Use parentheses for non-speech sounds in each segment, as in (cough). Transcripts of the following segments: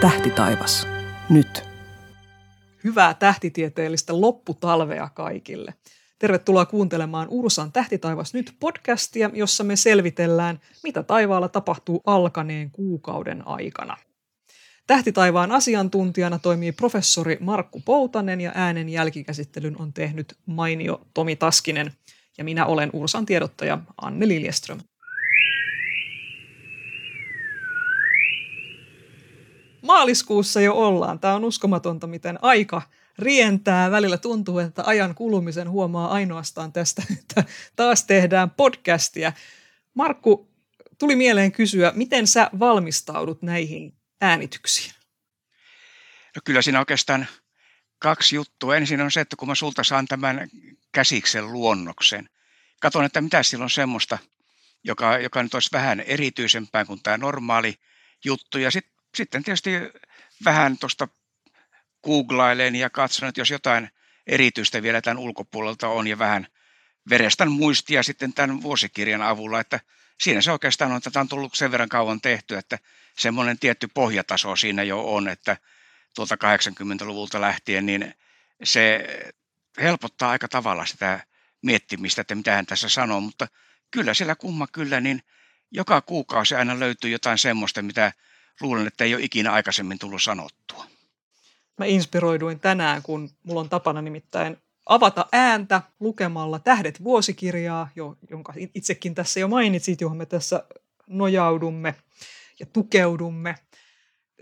Tähtitaivas. Nyt. Hyvää tähtitieteellistä lopputalvea kaikille. Tervetuloa kuuntelemaan Ursan Tähtitaivas nyt podcastia, jossa me selvitellään, mitä taivaalla tapahtuu alkaneen kuukauden aikana. Tähtitaivaan asiantuntijana toimii professori Markku Poutanen ja äänen jälkikäsittelyn on tehnyt mainio Tomi Taskinen. Ja minä olen Ursan tiedottaja Anne Liljeström. Maaliskuussa jo ollaan. Tämä on uskomatonta, miten aika rientää. Välillä tuntuu, että ajan kulumisen huomaa ainoastaan tästä, (laughs) että taas tehdään podcastia. Markku, tuli mieleen kysyä, miten sä valmistaudut näihin äänityksiin? No kyllä siinä oikeastaan kaksi juttua. Ensin on se, että kun mä sulta saan tämän käsiksen luonnoksen, katon, että mitä sillä on semmoista, joka, joka nyt olisi vähän erityisempää kuin tämä normaali juttu. Ja sit, sitten tietysti vähän tuosta googlailen ja katson, että jos jotain erityistä vielä tämän ulkopuolelta on ja vähän verestän muistia sitten tämän vuosikirjan avulla, että siinä se oikeastaan on, että tämä on tullut sen verran kauan tehty, että semmoinen tietty pohjataso siinä jo on, että tuolta 80-luvulta lähtien, niin se helpottaa aika tavalla sitä miettimistä, että mitä hän tässä sanoo, mutta kyllä siellä kumma kyllä, niin joka kuukausi aina löytyy jotain semmoista, mitä luulen, että ei ole ikinä aikaisemmin tullut sanottua. Mä inspiroiduin tänään, kun mulla on tapana nimittäin avata ääntä lukemalla Tähdet vuosikirjaa, jonka itsekin tässä jo mainitsit, johon me tässä nojaudumme ja tukeudumme.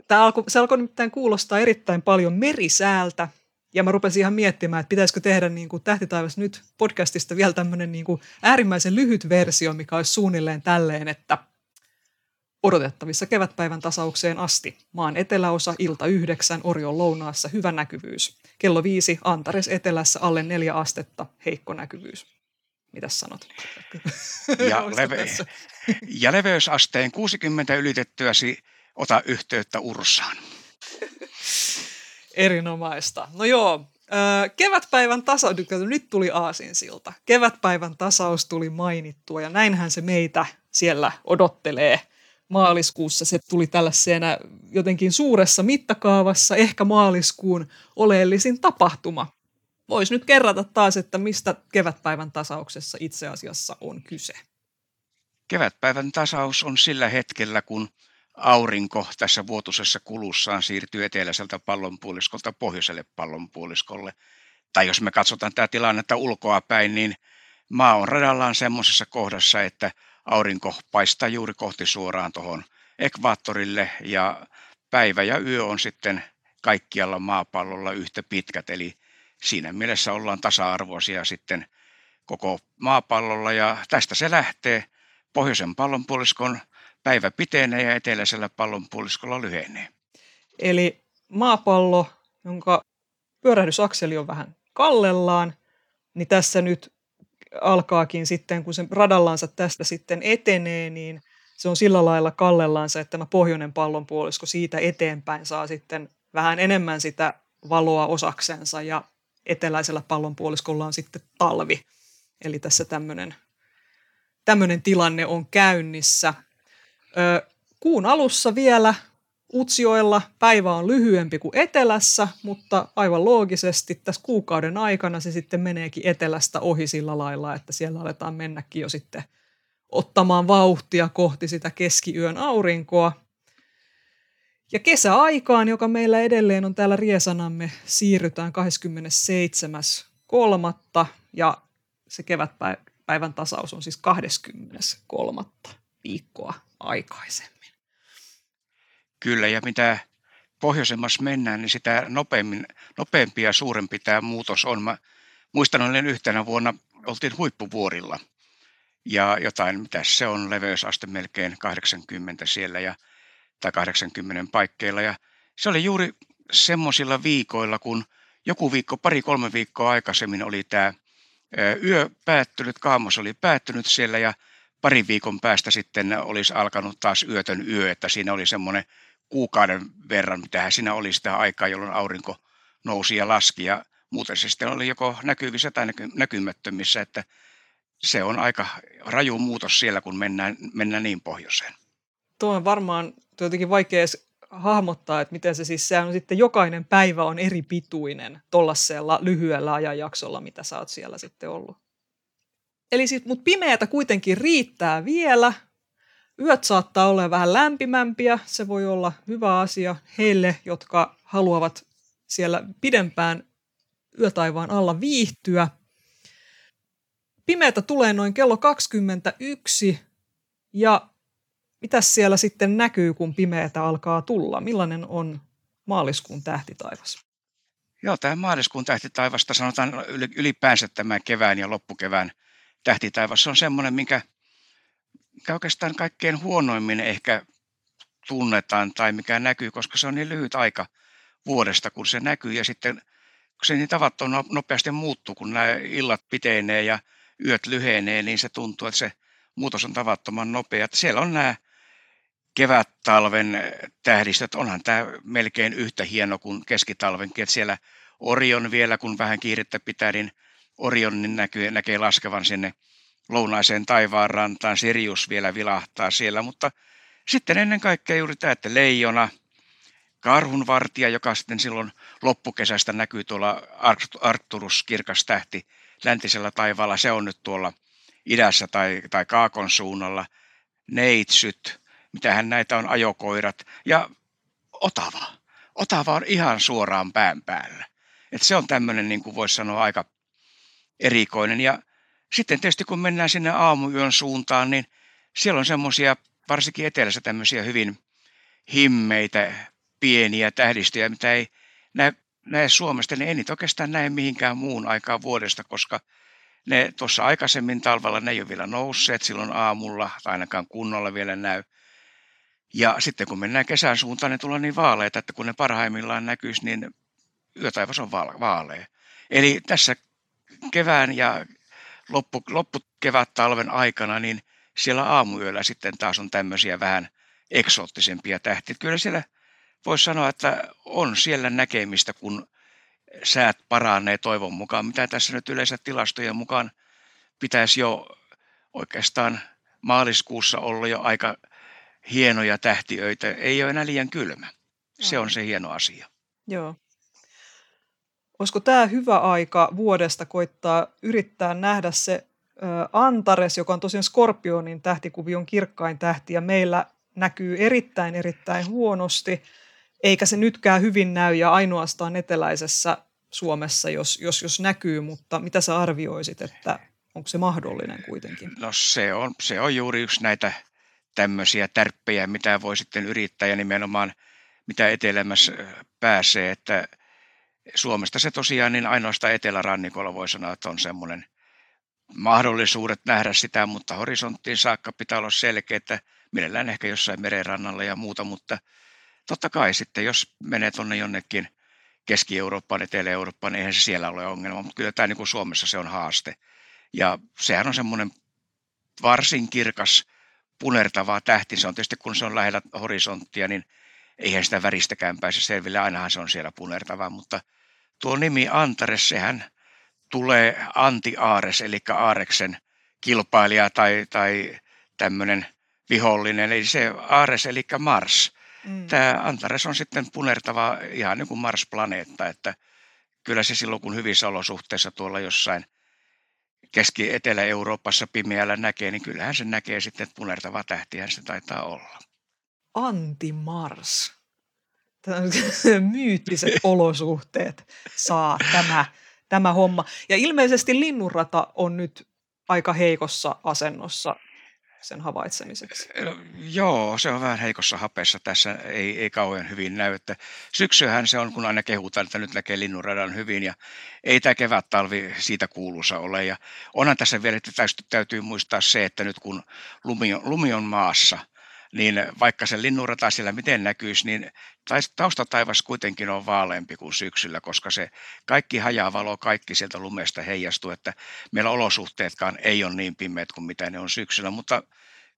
Tämä alkoi, se alkoi nimittäin kuulostaa erittäin paljon merisäältä, ja mä rupesin ihan miettimään, että pitäisikö tehdä niin kuin Tähtitaivas nyt podcastista vielä tämmöinen niin kuin äärimmäisen lyhyt versio, mikä olisi suunnilleen tälleen, että odotettavissa kevätpäivän tasaukseen asti. Maan eteläosa ilta yhdeksän, Orion lounaassa hyvä näkyvyys. Kello viisi, Antares etelässä alle neljä astetta, heikko näkyvyys. Mitäs sanot? Ja, (laughs) leve- ja leveysasteen 60 ylitettyäsi ota yhteyttä Ursaan. (laughs) Erinomaista. No joo, kevätpäivän tasaus, nyt tuli aasinsilta. Kevätpäivän tasaus tuli mainittua ja näinhän se meitä siellä odottelee maaliskuussa. Se tuli tällaisena jotenkin suuressa mittakaavassa, ehkä maaliskuun oleellisin tapahtuma. Voisi nyt kerrata taas, että mistä kevätpäivän tasauksessa itse asiassa on kyse. Kevätpäivän tasaus on sillä hetkellä, kun aurinko tässä vuotuisessa kulussaan siirtyy eteläiseltä pallonpuoliskolta pohjoiselle pallonpuoliskolle. Tai jos me katsotaan tämä tilannetta ulkoa päin, niin maa on radallaan semmoisessa kohdassa, että aurinko paistaa juuri kohti suoraan tuohon ekvaattorille ja päivä ja yö on sitten kaikkialla maapallolla yhtä pitkät. Eli siinä mielessä ollaan tasa-arvoisia sitten koko maapallolla ja tästä se lähtee. Pohjoisen pallonpuoliskon päivä pitenee ja eteläisellä pallonpuoliskolla lyhenee. Eli maapallo, jonka pyörähdysakseli on vähän kallellaan, niin tässä nyt alkaakin sitten, kun se radallansa tästä sitten etenee, niin se on sillä lailla kallellansa, että tämä pohjoinen pallonpuolisko siitä eteenpäin saa sitten vähän enemmän sitä valoa osaksensa ja eteläisellä pallonpuoliskolla on sitten talvi. Eli tässä tämmöinen, tämmöinen tilanne on käynnissä. Kuun alussa vielä Utsjoella päivä on lyhyempi kuin etelässä, mutta aivan loogisesti tässä kuukauden aikana se sitten meneekin etelästä ohi sillä lailla, että siellä aletaan mennäkin jo sitten ottamaan vauhtia kohti sitä keskiyön aurinkoa. Ja kesäaikaan, joka meillä edelleen on täällä Riesanamme, siirrytään 27.3. ja se kevätpäivän tasaus on siis 23. viikkoa aikaisemmin. Kyllä, ja mitä pohjoisemmassa mennään, niin sitä nopeammin, nopeampi ja suurempi tämä muutos on. Mä muistan, olin yhtenä vuonna, oltiin huippuvuorilla ja jotain, mitä se on, leveysaste melkein 80 siellä ja, tai 80 paikkeilla. Ja se oli juuri semmoisilla viikoilla, kun joku viikko, pari-kolme viikkoa aikaisemmin oli tämä yö päättynyt, kaamos oli päättynyt siellä ja pari viikon päästä sitten olisi alkanut taas yötön yö, että siinä oli semmoinen kuukauden verran, mitä siinä oli sitä aikaa, jolloin aurinko nousi ja laski ja muuten se sitten oli joko näkyvissä tai näkymättömissä, että se on aika raju muutos siellä, kun mennään, mennään niin pohjoiseen. Tuo on varmaan jotenkin vaikea hahmottaa, että miten se siis, se on sitten jokainen päivä on eri pituinen tuollaisella lyhyellä ajanjaksolla, mitä sä oot siellä sitten ollut. Eli sit, mutta pimeätä kuitenkin riittää vielä. Yöt saattaa olla vähän lämpimämpiä. Se voi olla hyvä asia heille, jotka haluavat siellä pidempään yötaivaan alla viihtyä. Pimeätä tulee noin kello 21 ja mitä siellä sitten näkyy, kun pimeätä alkaa tulla? Millainen on maaliskuun tähtitaivas? Joo, tämä maaliskuun tähtitaivasta sanotaan ylipäänsä tämä kevään ja loppukevään tähtitaivas. On semmoinen, minkä, mikä oikeastaan kaikkein huonoimmin ehkä tunnetaan tai mikä näkyy, koska se on niin lyhyt aika vuodesta, kun se näkyy. Ja sitten kun se niin tavattoman no-, nopeasti muuttuu, kun nämä illat pitenee ja yöt lyhenee, niin se tuntuu, että se muutos on tavattoman nopea. Siellä on nämä kevät-talven tähdistöt, onhan tämä melkein yhtä hieno kuin keskitalvenkin, että siellä Orion vielä, kun vähän kiirettä pitää, niin Orion niin näkyy, näkee laskevan sinne lounaiseen taivaan rantaan, Sirius vielä vilahtaa siellä, mutta sitten ennen kaikkea juuri tämä, että leijona, karhunvartija, joka sitten silloin loppukesästä näkyy tuolla Arcturus kirkas tähti läntisellä taivaalla, se on nyt tuolla idässä tai, tai kaakon suunnalla, neitsyt, mitähän näitä on ajokoirat ja Otava. Otava on ihan suoraan pään päällä. Et se on tämmöinen, niin kuin voisi sanoa, aika erikoinen. Ja sitten tietysti kun mennään sinne aamuyön suuntaan, niin siellä on semmoisia, varsinkin etelässä tämmöisiä hyvin himmeitä, pieniä tähdistöjä, mitä ei näe, näe Suomesta, niin ei niitä oikeastaan näe mihinkään muun aikaa vuodesta, koska ne tuossa aikaisemmin talvella ne ei ole vielä nousseet silloin aamulla, tai ainakaan kunnolla vielä näy. Ja sitten kun mennään kesän suuntaan, ne tulee niin vaaleita, että kun ne parhaimmillaan näkyisi, niin yötaivas on vaalea. Eli tässä kevään ja loppu, loppukevät talven aikana, niin siellä aamuyöllä sitten taas on tämmöisiä vähän eksoottisempia tähtiä. Kyllä siellä voisi sanoa, että on siellä näkemistä, kun säät paranee toivon mukaan, mitä tässä nyt yleensä tilastojen mukaan pitäisi jo oikeastaan maaliskuussa olla jo aika hienoja tähtiöitä. Ei ole enää liian kylmä. Se on se hieno asia. Joo. Olisiko tämä hyvä aika vuodesta koittaa yrittää nähdä se Antares, joka on tosiaan Skorpionin tähtikuvion kirkkain tähti ja meillä näkyy erittäin erittäin huonosti, eikä se nytkään hyvin näy ja ainoastaan eteläisessä Suomessa, jos, jos, jos näkyy, mutta mitä sä arvioisit, että onko se mahdollinen kuitenkin? No se on, se on juuri yksi näitä tämmöisiä tärppejä, mitä voi sitten yrittää ja nimenomaan mitä etelämässä pääsee, että Suomesta se tosiaan niin ainoastaan etelärannikolla voi sanoa, että on semmoinen mahdollisuudet nähdä sitä, mutta horisonttiin saakka pitää olla selkeä, että mielellään ehkä jossain merenrannalla ja muuta, mutta totta kai sitten, jos menee tuonne jonnekin Keski-Eurooppaan, Etelä-Eurooppaan, niin eihän se siellä ole ongelma, mutta kyllä tämä niin kuin Suomessa se on haaste. Ja sehän on semmoinen varsin kirkas punertava tähti. Se on tietysti, kun se on lähellä horisonttia, niin eihän sitä väristäkään pääse selville. Ainahan se on siellä punertava, mutta tuo nimi Antares, sehän tulee anti-Aares, eli Aareksen kilpailija tai, tai tämmöinen vihollinen, eli se Aares, eli Mars. Mm. Tämä Antares on sitten punertava ihan niin kuin Mars-planeetta, että kyllä se silloin, kun hyvissä olosuhteissa tuolla jossain – Keski-Etelä-Euroopassa pimeällä näkee, niin kyllähän se näkee sitten, että punertava tähtihän se taitaa olla. Anti-Mars. (laughs) Myyttiset olosuhteet saa tämä, tämä homma. Ja ilmeisesti linnunrata on nyt aika heikossa asennossa sen havaitsemiseksi? Joo, se on vähän heikossa hapeessa tässä, ei, ei kauhean hyvin näy. Että syksyhän se on, kun aina kehutaan, että nyt näkee linnunradan hyvin ja ei tämä kevät-talvi siitä kuuluisa ole. Ja onhan tässä vielä, että täytyy muistaa se, että nyt kun lumi on, lumi on maassa, niin vaikka se linnunrata siellä miten näkyisi, niin taustataivas kuitenkin on vaaleampi kuin syksyllä, koska se kaikki hajavalo, kaikki sieltä lumesta heijastuu, että meillä olosuhteetkaan ei ole niin pimeät kuin mitä ne on syksyllä, mutta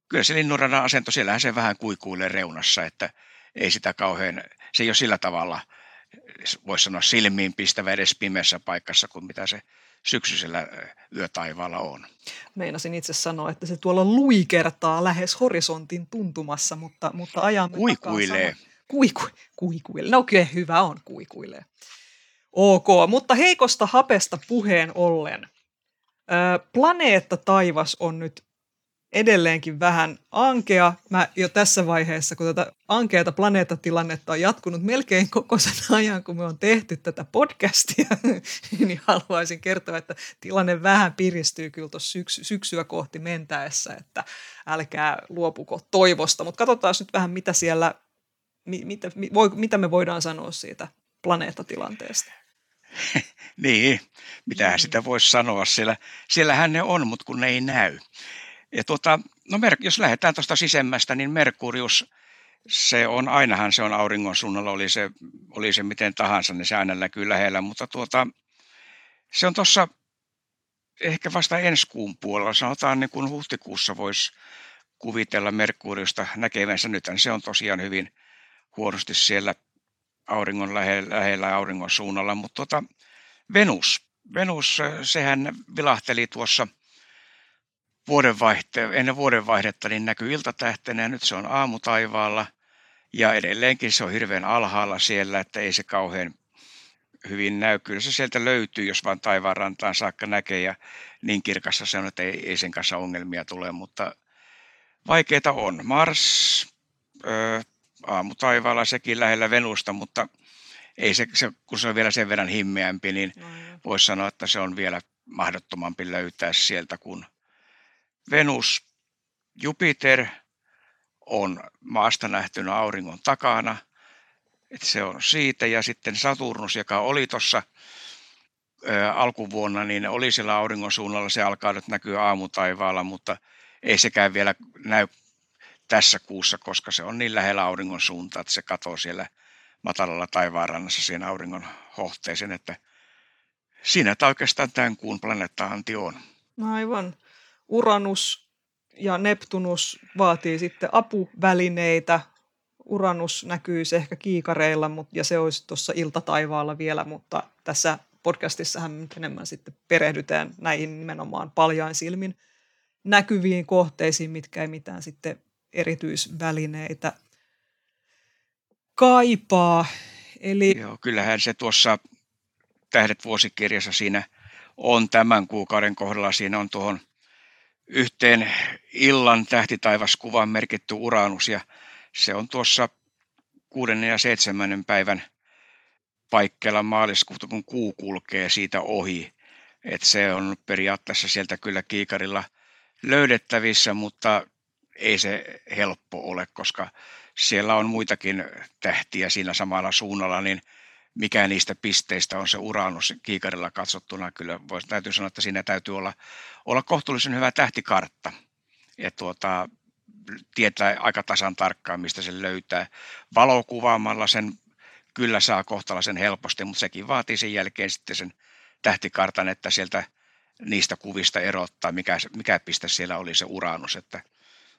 kyllä se linnunradan asento, siellähän se vähän kuikuilee reunassa, että ei sitä kauhean, se ei ole sillä tavalla, voisi sanoa silmiin pistävä edes pimeässä paikassa kuin mitä se syksyisellä yötaivaalla on. Meinasin itse sanoa, että se tuolla luikertaa lähes horisontin tuntumassa, mutta, mutta ajan Kuikuilee. kuiku, kuikuille. No kyllä hyvä on kuikuille. Ok, mutta heikosta hapesta puheen ollen. Planeetta taivas on nyt edelleenkin vähän ankea. Mä jo tässä vaiheessa, kun tätä ankeata planeettatilannetta on jatkunut melkein koko sen ajan, kun me on tehty tätä podcastia, (laughs) niin haluaisin kertoa, että tilanne vähän piristyy kyllä tuossa syksy, syksyä kohti mentäessä, että älkää luopuko toivosta. Mutta katsotaan nyt vähän, mitä siellä, mitä, voi, mitä me voidaan sanoa siitä planeettatilanteesta. (laughs) niin, mitä sitä voisi sanoa. Siellä, siellähän ne on, mutta kun ne ei näy. Ja tuota, no jos lähdetään tuosta sisemmästä, niin Merkurius, se on, ainahan se on auringon suunnalla, oli se, oli se miten tahansa, niin se aina näkyy lähellä, mutta tuota, se on tuossa ehkä vasta ensi kuun puolella, sanotaan niin kuin huhtikuussa voisi kuvitella Merkuriusta näkevänsä. Nythän se on tosiaan hyvin huonosti siellä auringon lähellä, lähellä auringon suunnalla, mutta tuota, Venus, Venus, sehän vilahteli tuossa – vuodenvaihte, ennen vuodenvaihdetta niin näkyy iltatähtenä ja nyt se on aamutaivaalla ja edelleenkin se on hirveän alhaalla siellä, että ei se kauhean hyvin näy. Kyllä se sieltä löytyy, jos vaan taivaan rantaan saakka näkee ja niin kirkassa se on, että ei, ei sen kanssa ongelmia tule, mutta vaikeita on. Mars ö, aamutaivaalla sekin lähellä Venusta, mutta ei se, se, kun se on vielä sen verran himmeämpi, niin no, voisi sanoa, että se on vielä mahdottomampi löytää sieltä kuin Venus, Jupiter on maasta nähtynä auringon takana, että se on siitä, ja sitten Saturnus, joka oli tuossa alkuvuonna, niin oli siellä auringon suunnalla, se alkaa nyt näkyä aamutaivaalla, mutta ei sekään vielä näy tässä kuussa, koska se on niin lähellä auringon suuntaa, että se katoo siellä matalalla taivaanrannassa siihen auringon hohteeseen, että siinä tämä oikeastaan tämän kuun planeettaanti on. Aivan. Uranus ja Neptunus vaatii sitten apuvälineitä. Uranus näkyy ehkä kiikareilla ja se olisi tuossa iltataivaalla vielä, mutta tässä podcastissahan enemmän sitten perehdytään näihin nimenomaan paljain silmin näkyviin kohteisiin, mitkä ei mitään sitten erityisvälineitä kaipaa. Eli... Joo, kyllähän se tuossa Tähdet vuosikirjassa siinä on tämän kuukauden kohdalla. Siinä on tuohon yhteen illan tähtitaivaskuvan merkitty Uranus ja se on tuossa kuudennen ja seitsemännen päivän paikkeilla maaliskuuta, kun kuu kulkee siitä ohi. Et se on periaatteessa sieltä kyllä kiikarilla löydettävissä, mutta ei se helppo ole, koska siellä on muitakin tähtiä siinä samalla suunnalla, niin – mikä niistä pisteistä on se Uranus kiikarilla katsottuna. Kyllä voisi, täytyy sanoa, että siinä täytyy olla, olla kohtuullisen hyvä tähtikartta. Ja tuota, tietää aika tasan tarkkaan, mistä se löytää. Valokuvaamalla sen kyllä saa kohtalaisen helposti, mutta sekin vaatii sen jälkeen sitten sen tähtikartan, että sieltä niistä kuvista erottaa, mikä, mikä piste siellä oli se Uranus. Että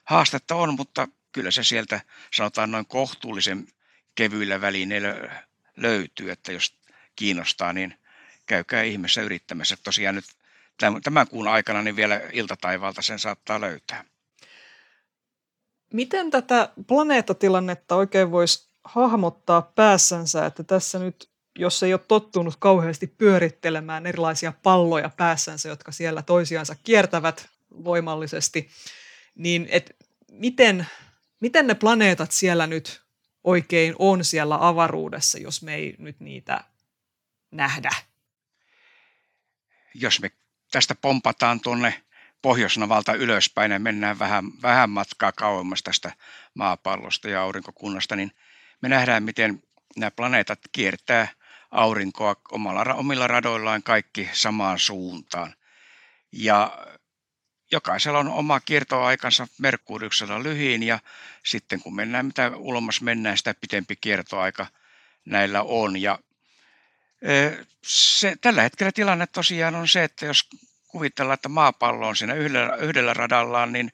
haastetta on, mutta kyllä se sieltä sanotaan noin kohtuullisen kevyillä välineillä löytyy, että jos kiinnostaa, niin käykää ihmeessä yrittämässä. Tosiaan nyt tämän kuun aikana niin vielä iltataivalta sen saattaa löytää. Miten tätä planeettatilannetta oikein voisi hahmottaa päässänsä, että tässä nyt, jos ei ole tottunut kauheasti pyörittelemään erilaisia palloja päässänsä, jotka siellä toisiansa kiertävät voimallisesti, niin et miten, miten ne planeetat siellä nyt oikein on siellä avaruudessa, jos me ei nyt niitä nähdä? Jos me tästä pompataan tuonne pohjoisnavalta ylöspäin ja mennään vähän, vähän matkaa kauemmas tästä maapallosta ja aurinkokunnasta, niin me nähdään, miten nämä planeetat kiertää aurinkoa omilla radoillaan kaikki samaan suuntaan. Ja jokaisella on oma kiertoaikansa Merkuriuksella lyhin ja sitten kun mennään, mitä ulomas mennään, sitä pitempi kiertoaika näillä on. Ja se, tällä hetkellä tilanne tosiaan on se, että jos kuvitellaan, että maapallo on siinä yhdellä, yhdellä radallaan, niin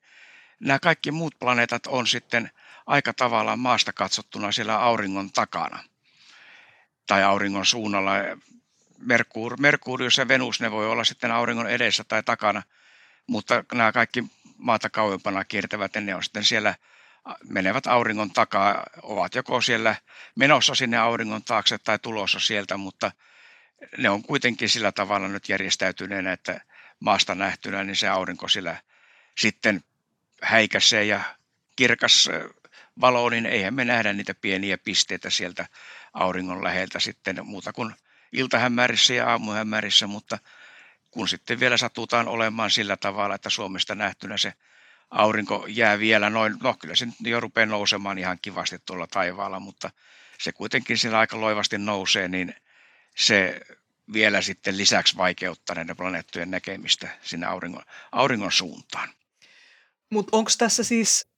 nämä kaikki muut planeetat on sitten aika tavallaan maasta katsottuna siellä auringon takana tai auringon suunnalla. Merkur, Merkurius ja Venus, ne voi olla sitten auringon edessä tai takana – mutta nämä kaikki maata kauempana kiertävät, ne on sitten siellä menevät auringon takaa, ovat joko siellä menossa sinne auringon taakse tai tulossa sieltä, mutta ne on kuitenkin sillä tavalla nyt järjestäytyneenä, että maasta nähtynä, niin se aurinko sillä sitten häikäsee ja kirkas valo, niin eihän me nähdä niitä pieniä pisteitä sieltä auringon läheltä sitten muuta kuin iltahämärissä ja aamuhämärissä, mutta kun sitten vielä satutaan olemaan sillä tavalla, että Suomesta nähtynä se aurinko jää vielä noin, no kyllä se nyt jo rupeaa nousemaan ihan kivasti tuolla taivaalla, mutta se kuitenkin siellä aika loivasti nousee, niin se vielä sitten lisäksi vaikeuttaa näiden planeettojen näkemistä sinne auringon, auringon suuntaan. Mutta onko tässä siis,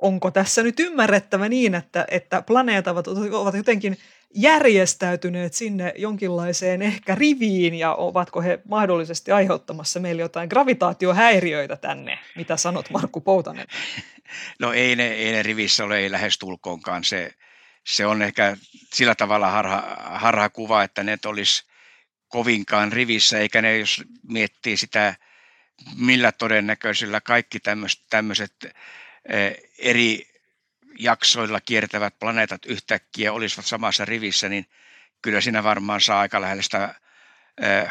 onko tässä nyt ymmärrettävä niin, että, että planeetat ovat jotenkin järjestäytyneet sinne jonkinlaiseen ehkä riviin ja ovatko he mahdollisesti aiheuttamassa meille jotain gravitaatiohäiriöitä tänne? Mitä sanot Markku Poutanen? (laughs) No ei ne, ei ne rivissä ole, ei lähes tulkoonkaan. Se, se on ehkä sillä tavalla harha, harha kuva, että ne olisi kovinkaan rivissä, eikä ne, jos miettii sitä, millä todennäköisillä kaikki tämmöiset eh, eri jaksoilla kiertävät planeetat yhtäkkiä olisivat samassa rivissä, niin kyllä siinä varmaan saa aika lähellä sitä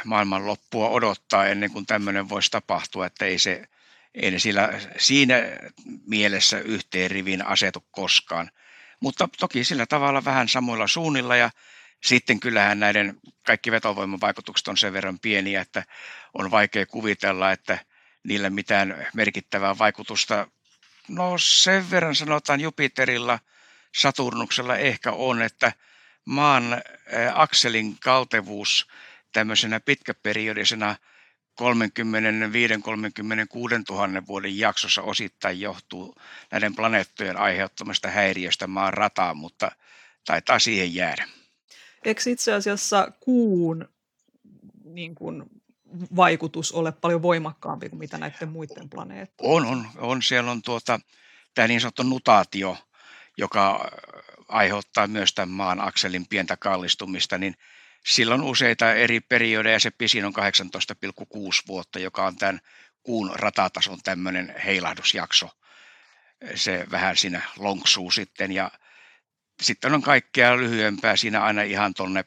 maailman loppua odottaa ennen kuin tämmöinen voisi tapahtua, että ei se ei ne sillä, siinä mielessä yhteen rivin asetu koskaan. Mutta toki sillä tavalla vähän samoilla suunnilla ja sitten kyllähän näiden kaikki vetovoimavaikutukset on sen verran pieniä, että on vaikea kuvitella, että niillä mitään merkittävää vaikutusta No sen verran sanotaan Jupiterilla, Saturnuksella ehkä on, että maan akselin kaltevuus tämmöisenä pitkäperiodisena 35-36 000 vuoden jaksossa osittain johtuu näiden planeettojen aiheuttamasta häiriöstä maan rataan, mutta taitaa siihen jäädä. Eikö itse asiassa kuun niin kuin, vaikutus ole paljon voimakkaampi kuin mitä näiden muiden planeettojen? On, on, on. Siellä on tuota, tämä niin sanottu nutaatio, joka aiheuttaa myös tämän maan akselin pientä kallistumista, niin silloin useita eri periodeja, se pisin on 18,6 vuotta, joka on tämän kuun ratatason tämmöinen heilahdusjakso. Se vähän siinä lonksuu sitten ja sitten on kaikkea lyhyempää siinä aina ihan tuonne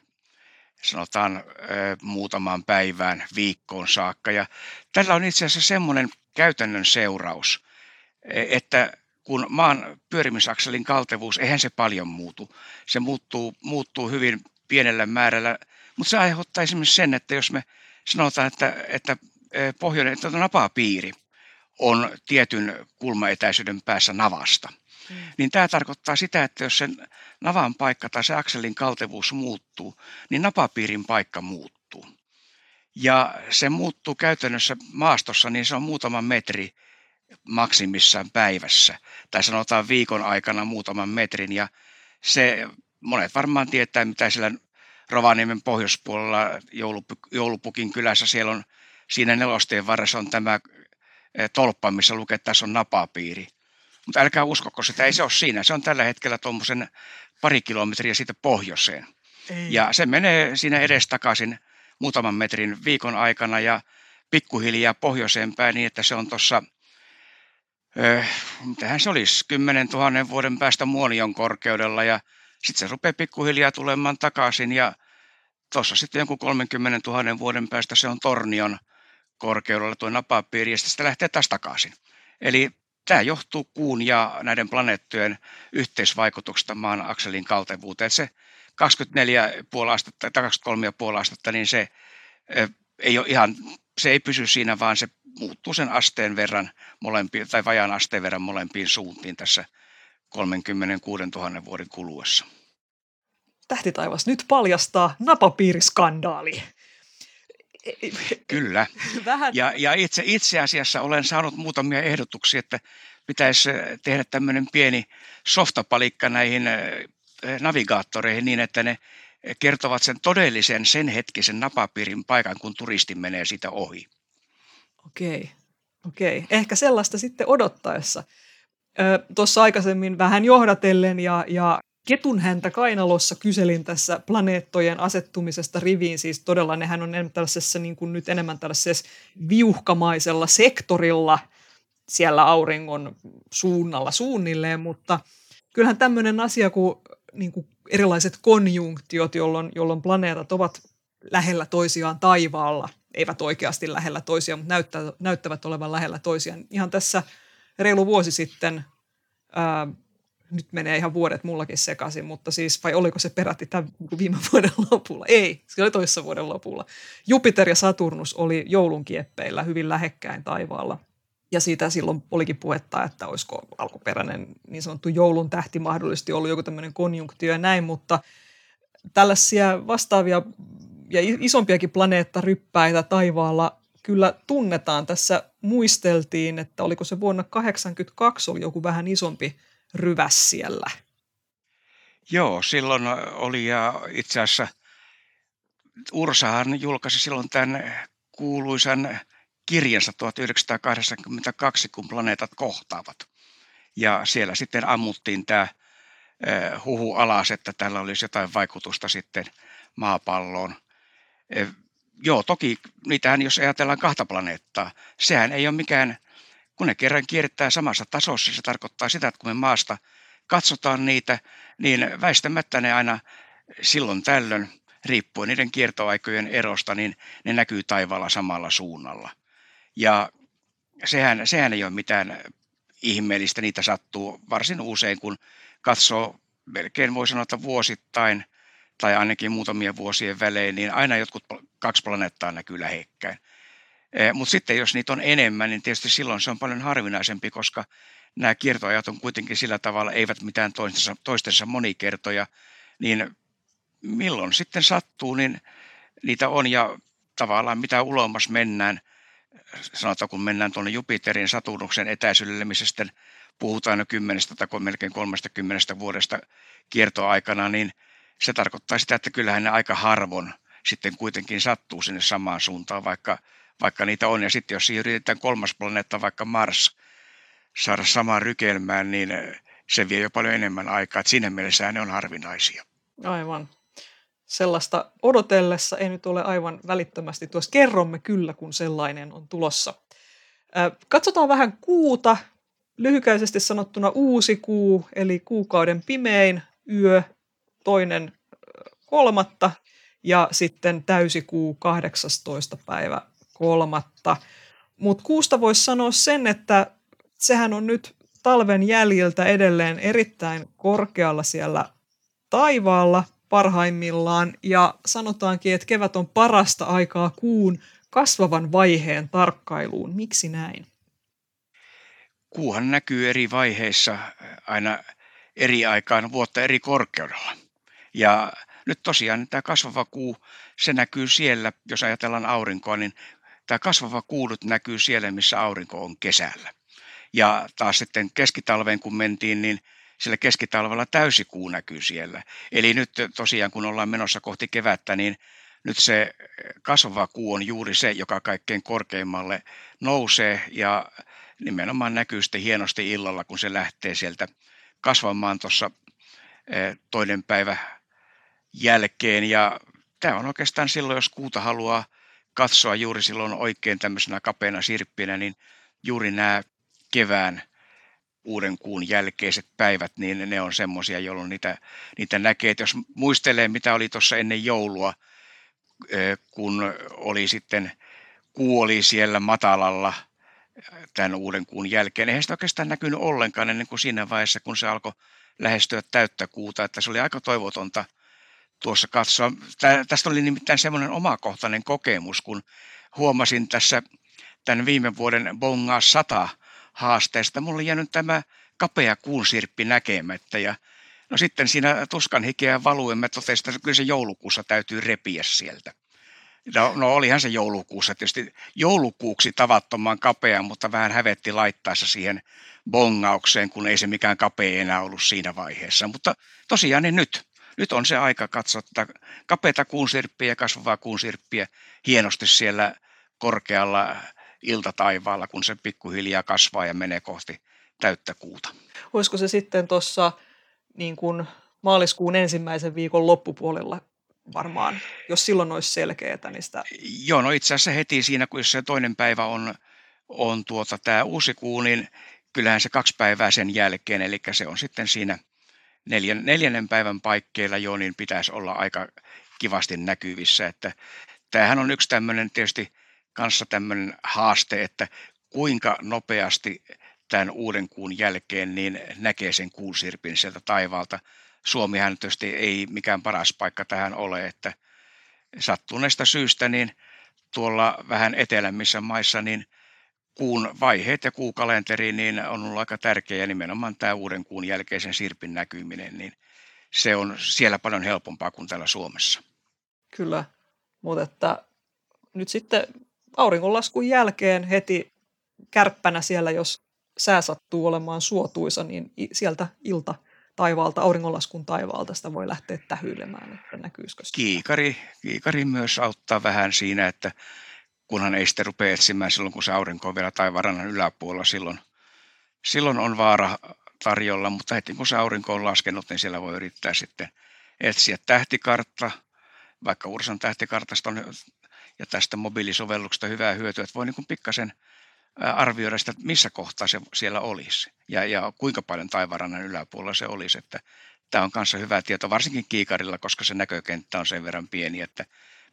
sanotaan muutamaan päivään, viikkoon saakka. Ja tällä on itse asiassa semmoinen käytännön seuraus, e, että kun maan pyörimisakselin kaltevuus, eihän se paljon muutu. Se muuttuu, muuttuu hyvin pienellä määrällä, mutta se aiheuttaa esimerkiksi sen, että jos me sanotaan, että, että pohjoinen että napapiiri on tietyn kulmaetäisyyden päässä navasta – Mm. Niin tämä tarkoittaa sitä, että jos sen navan paikka tai se akselin kaltevuus muuttuu, niin napapiirin paikka muuttuu. Ja se muuttuu käytännössä maastossa, niin se on muutaman metri maksimissaan päivässä. Tai sanotaan viikon aikana muutaman metrin. Ja se, monet varmaan tietää, mitä siellä Rovaniemen pohjoispuolella Joulupukin kylässä siellä on, siinä nelosteen varressa on tämä tolppa, missä lukee, että tässä on napapiiri. Mutta älkää uskoko sitä, ei se ole siinä. Se on tällä hetkellä tuommoisen pari kilometriä siitä pohjoiseen. Ei. Ja se menee siinä edestakaisin muutaman metrin viikon aikana ja pikkuhiljaa pohjoiseen päin niin, että se on tuossa, äh, mitähän se olisi, 10 000 vuoden päästä Muonion korkeudella ja sitten se rupeaa pikkuhiljaa tulemaan takaisin ja tuossa sitten jonkun 30 000 vuoden päästä se on Tornion korkeudella tuo napapiiri ja sitten lähtee taas takaisin. Eli Tämä johtuu kuun ja näiden planeettojen yhteisvaikutuksesta maan akselin kaltevuuteen. Se 24,5 astetta tai 23,5 astetta, niin se ei ole ihan, se ei pysy siinä, vaan se muuttuu sen asteen verran molempiin, tai vajaan asteen verran molempiin suuntiin tässä 36 000 vuoden kuluessa. Tähtitaivas nyt paljastaa napapiiriskandaali. Kyllä. (laughs) Vähän. Ja, ja itse, itse asiassa olen saanut muutamia ehdotuksia, että pitäisi eh, tehdä tämmöinen pieni softapalikka näihin eh, navigaattoreihin niin, että ne kertovat sen todellisen sen hetkisen napapiirin paikan, kun turisti menee siitä ohi. Okei, okei. Ehkä sellaista sitten odottaessa. Tuossa aikaisemmin vähän johdatellen ja, ja ketun häntä kainalossa kyselin tässä planeettojen asettumisesta riviin. Siis todella nehän on tällaisessa niin kuin nyt enemmän tällaisessa viuhkamaisella sektorilla siellä auringon suunnalla suunnilleen, mutta kyllähän tämmöinen asia kuin, niin kuin erilaiset konjunktiot, jolloin, jolloin planeetat ovat lähellä toisiaan taivaalla, eivät oikeasti lähellä toisiaan, mutta näyttä, näyttävät olevan lähellä toisiaan. Ihan tässä reilu vuosi sitten, ää, nyt menee ihan vuodet mullakin sekaisin, mutta siis, vai oliko se peräti tämän viime vuoden (laughs) lopulla? Ei, se oli toissa vuoden lopulla. Jupiter ja Saturnus oli joulunkieppeillä hyvin lähekkäin taivaalla. Ja siitä silloin olikin puhetta, että olisiko alkuperäinen niin sanottu joulun tähti mahdollisesti ollut joku tämmöinen konjunktio ja näin, mutta tällaisia vastaavia ja isompiakin planeettaryppäitä taivaalla kyllä tunnetaan. Tässä muisteltiin, että oliko se vuonna 1982 oli joku vähän isompi ryväs siellä. Joo, silloin oli ja itse asiassa Ursahan julkaisi silloin tämän kuuluisan kirjansa 1982, kun planeetat kohtaavat. Ja siellä sitten ammuttiin tämä huhu alas, että tällä olisi jotain vaikutusta sitten maapalloon. Joo, toki niitähän, jos ajatellaan kahta planeettaa, sehän ei ole mikään, kun ne kerran kiertää samassa tasossa, se tarkoittaa sitä, että kun me maasta katsotaan niitä, niin väistämättä ne aina silloin tällöin, riippuen niiden kiertoaikojen erosta, niin ne näkyy taivaalla samalla suunnalla. Ja sehän, sehän ei ole mitään ihmeellistä, niitä sattuu varsin usein, kun katsoo, melkein voi sanoa, että vuosittain tai ainakin muutamien vuosien välein, niin aina jotkut kaksi planeettaa näkyy lähekkäin. E, Mutta sitten jos niitä on enemmän, niin tietysti silloin se on paljon harvinaisempi, koska nämä kiertoajat on kuitenkin sillä tavalla, eivät mitään toistensa, toistensa monikertoja, niin milloin sitten sattuu, niin niitä on ja tavallaan mitä ulommas mennään, sanotaan kun mennään tuonne Jupiterin Saturnuksen etäisyydelle, missä sitten puhutaan jo kymmenestä tai melkein 30 vuodesta kiertoaikana, niin se tarkoittaa sitä, että kyllähän ne aika harvon sitten kuitenkin sattuu sinne samaan suuntaan, vaikka, vaikka niitä on. Ja sitten jos yritetään kolmas planeetta, vaikka Mars, saada samaan rykelmään, niin se vie jo paljon enemmän aikaa. Että siinä mielessä ne on harvinaisia. Aivan sellaista odotellessa ei nyt ole aivan välittömästi tuossa. Kerromme kyllä, kun sellainen on tulossa. Katsotaan vähän kuuta. Lyhykäisesti sanottuna uusi kuu, eli kuukauden pimein yö, toinen kolmatta ja sitten täysikuu 18. päivä kolmatta. Mutta kuusta voisi sanoa sen, että sehän on nyt talven jäljiltä edelleen erittäin korkealla siellä taivaalla – parhaimmillaan ja sanotaankin, että kevät on parasta aikaa kuun kasvavan vaiheen tarkkailuun. Miksi näin? Kuuhan näkyy eri vaiheissa aina eri aikaan vuotta eri korkeudella. Ja nyt tosiaan tämä kasvava kuu, se näkyy siellä, jos ajatellaan aurinkoa, niin tämä kasvava kuu nyt näkyy siellä, missä aurinko on kesällä. Ja taas sitten keskitalveen kun mentiin, niin sillä keskitalvella täysikuu näkyy siellä. Eli nyt tosiaan kun ollaan menossa kohti kevättä, niin nyt se kasvava kuu on juuri se, joka kaikkein korkeimmalle nousee ja nimenomaan näkyy sitten hienosti illalla, kun se lähtee sieltä kasvamaan tuossa eh, toinen päivä jälkeen. Ja tämä on oikeastaan silloin, jos kuuta haluaa katsoa juuri silloin oikein tämmöisenä kapeana sirppinä, niin juuri nämä kevään uuden kuun jälkeiset päivät, niin ne on semmoisia, jolloin niitä, niitä näkee. Et jos muistelee, mitä oli tuossa ennen joulua, kun oli sitten kuu oli siellä matalalla tämän uuden kuun jälkeen. Eihän sitä oikeastaan näkynyt ollenkaan ennen kuin siinä vaiheessa, kun se alkoi lähestyä täyttä kuuta, että se oli aika toivotonta tuossa katsoa. Tästä oli nimittäin semmoinen omakohtainen kokemus, kun huomasin tässä tämän viime vuoden Bonga 100 haasteesta. Mulla oli jäänyt tämä kapea kuunsirppi näkemättä ja no sitten siinä tuskan hikeä valuen mä totesin, että kyllä se joulukuussa täytyy repiä sieltä. No, no olihan se joulukuussa tietysti joulukuuksi tavattoman kapea, mutta vähän hävetti laittaessa siihen bongaukseen, kun ei se mikään kapea enää ollut siinä vaiheessa. Mutta tosiaan niin nyt, nyt on se aika katsoa kapeata kuunsirppiä ja kasvavaa kuunsirppiä hienosti siellä korkealla iltataivaalla, kun se pikkuhiljaa kasvaa ja menee kohti täyttä kuuta. Olisiko se sitten tuossa niin kuin maaliskuun ensimmäisen viikon loppupuolella varmaan, jos silloin olisi selkeää, niin sitä... Joo, no itse asiassa heti siinä, kun se toinen päivä on, on tuota, tämä uusi kuu, niin kyllähän se kaksi päivää sen jälkeen, eli se on sitten siinä neljän, neljännen päivän paikkeilla jo, niin pitäisi olla aika kivasti näkyvissä. Että tämähän on yksi tämmöinen tietysti kanssa tämmöinen haaste, että kuinka nopeasti tämän uuden kuun jälkeen niin näkee sen kuusirpin sieltä taivaalta. Suomihan tietysti ei mikään paras paikka tähän ole, että sattuneesta syystä niin tuolla vähän etelämissä maissa niin kuun vaiheet ja kuukalenteri niin on ollut aika tärkeä ja nimenomaan tämä uuden kuun jälkeisen sirpin näkyminen, niin se on siellä paljon helpompaa kuin täällä Suomessa. Kyllä, mutta että nyt sitten auringonlaskun jälkeen heti kärppänä siellä, jos sää sattuu olemaan suotuisa, niin sieltä ilta taivaalta, auringonlaskun taivaalta sitä voi lähteä tähyilemään, että näkyisikö sitä. Kiikari, kiikari myös auttaa vähän siinä, että kunhan ei sitten rupea etsimään silloin, kun se aurinko on vielä taivarannan yläpuolella, silloin, silloin on vaara tarjolla, mutta heti kun se aurinko on laskenut, niin siellä voi yrittää sitten etsiä tähtikartta, vaikka Ursan tähtikartasta on ja tästä mobiilisovelluksesta hyvää hyötyä, että voi niin kuin pikkasen arvioida sitä, missä kohtaa se siellä olisi ja, ja kuinka paljon taivarannan yläpuolella se olisi. Että tämä on kanssa hyvä tieto, varsinkin kiikarilla, koska se näkökenttä on sen verran pieni, että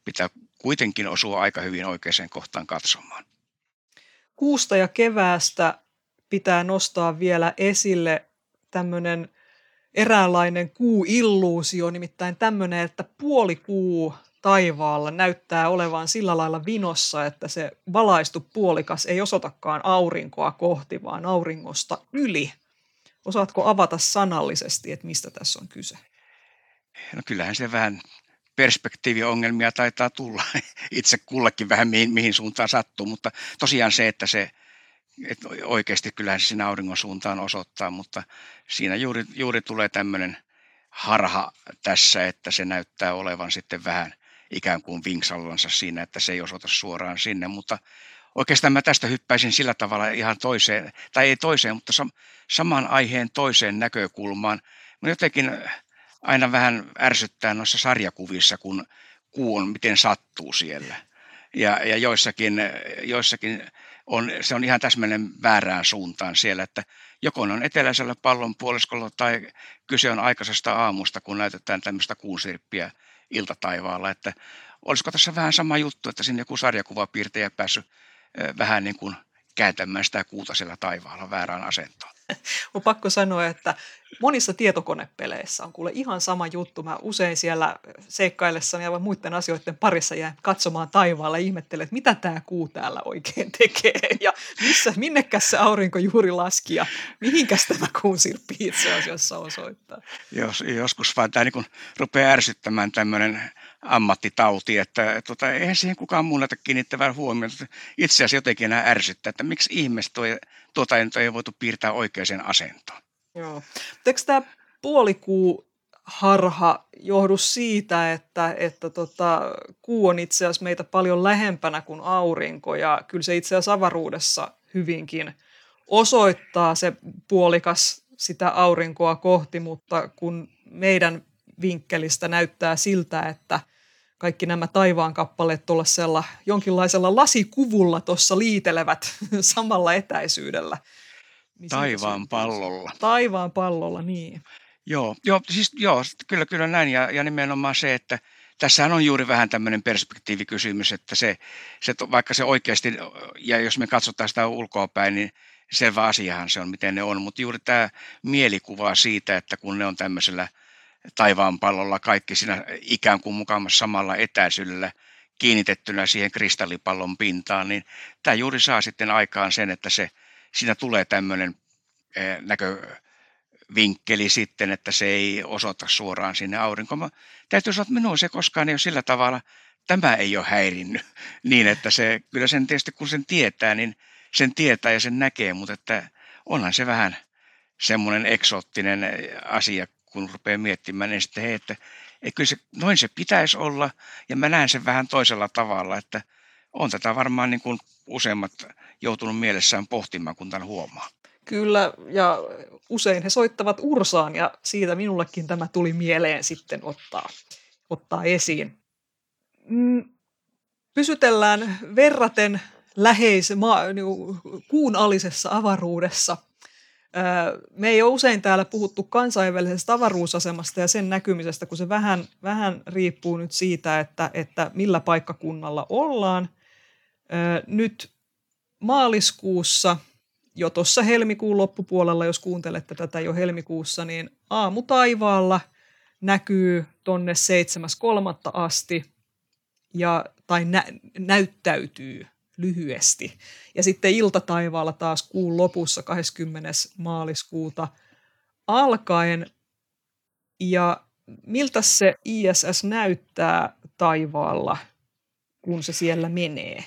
pitää kuitenkin osua aika hyvin oikeaan kohtaan katsomaan. Kuusta ja keväästä pitää nostaa vielä esille tämmöinen eräänlainen kuuilluusio, nimittäin tämmöinen, että puoli kuu taivaalla näyttää olevan sillä lailla vinossa, että se valaistu puolikas ei osoitakaan aurinkoa kohti, vaan auringosta yli. Osaatko avata sanallisesti, että mistä tässä on kyse? No kyllähän se vähän perspektiiviongelmia taitaa tulla (laughs) itse kullekin vähän mihin, mihin suuntaan sattuu, mutta tosiaan se, että se että oikeasti kyllähän se sinä auringon suuntaan osoittaa, mutta siinä juuri, juuri tulee tämmöinen harha tässä, että se näyttää olevan sitten vähän ikään kuin vinksallansa siinä, että se ei osoita suoraan sinne, mutta oikeastaan mä tästä hyppäisin sillä tavalla ihan toiseen, tai ei toiseen, mutta sam- saman aiheen toiseen näkökulmaan. Mä jotenkin aina vähän ärsyttää noissa sarjakuvissa, kun kuu on miten sattuu siellä. Ja, ja joissakin, joissakin on, se on ihan täsmälleen väärään suuntaan siellä, että joko on eteläisellä pallon puoliskolla tai kyse on aikaisesta aamusta, kun näytetään tämmöistä kuusirppiä iltataivaalla, että olisiko tässä vähän sama juttu, että sinne joku sarjakuvapiirtejä päässyt vähän niin kuin kääntämään sitä kuuta siellä taivaalla väärään asentoon. (laughs) on pakko sanoa, että monissa tietokonepeleissä on kuule ihan sama juttu. Mä usein siellä seikkaillessani ja muiden asioiden parissa jään katsomaan taivaalle ja ihmettelen, että mitä tämä kuu täällä oikein (laughs) tekee ja missä, minnekäs se aurinko juuri laski ja mihinkäs tämä kuun sirppi itse asiassa osoittaa. Jos, joskus vaan tämä niin rupeaa ärsyttämään tämmöinen ammattitauti, että tota, eihän siihen kukaan muu näytä kiinnittävän huomiota. Itse asiassa jotenkin enää ärsyttää, että miksi ihmeessä tuo, tuota ei, ei voitu piirtää oikeaan asentoon. Joo. Eikö tämä puolikuu harha johdu siitä, että, että tota, kuu on itse asiassa meitä paljon lähempänä kuin aurinko ja kyllä se itse asiassa avaruudessa hyvinkin osoittaa se puolikas sitä aurinkoa kohti, mutta kun meidän vinkkelistä näyttää siltä, että kaikki nämä taivaan kappaleet tuollaisella jonkinlaisella lasikuvulla tuossa liitelevät (laughs) samalla etäisyydellä. Niin taivaan pallolla. Taivaan pallolla, niin. Joo, joo, siis, joo kyllä, kyllä näin. Ja, ja nimenomaan se, että tässähän on juuri vähän tämmöinen perspektiivikysymys, että se, se, vaikka se oikeasti, ja jos me katsotaan sitä ulkoa päin, niin selvä asiahan se on, miten ne on. Mutta juuri tämä mielikuva siitä, että kun ne on tämmöisellä – taivaan pallolla kaikki siinä ikään kuin mukamassa samalla etäisyydellä kiinnitettynä siihen kristallipallon pintaan, niin tämä juuri saa sitten aikaan sen, että se, siinä tulee tämmöinen eh, näkövinkkeli sitten, että se ei osoita suoraan sinne aurinkoon. Täytyy sanoa, että minua se koskaan ei ole sillä tavalla, tämä ei ole häirinnyt (laughs) niin, että se, kyllä sen tietysti kun sen tietää, niin sen tietää ja sen näkee, mutta että onhan se vähän semmoinen eksoottinen asia kun rupeaa miettimään, niin sitten hei, että, että kyllä se, noin se pitäisi olla, ja mä näen sen vähän toisella tavalla, että on tätä varmaan niin kuin useimmat joutunut mielessään pohtimaan, kun tämän huomaa. Kyllä, ja usein he soittavat Ursaan, ja siitä minullekin tämä tuli mieleen sitten ottaa, ottaa esiin. Mm, pysytellään verraten läheis, ma, niin kuun alisessa avaruudessa. Me ei ole usein täällä puhuttu kansainvälisestä avaruusasemasta ja sen näkymisestä, kun se vähän, vähän riippuu nyt siitä, että, että millä paikkakunnalla ollaan. Nyt maaliskuussa, jo tuossa helmikuun loppupuolella, jos kuuntelette tätä jo helmikuussa, niin aamutaivaalla näkyy tonne 7.3. asti ja, tai nä, näyttäytyy lyhyesti. Ja sitten iltataivaalla taas kuun lopussa 20. maaliskuuta alkaen. Ja miltä se ISS näyttää taivaalla, kun se siellä menee?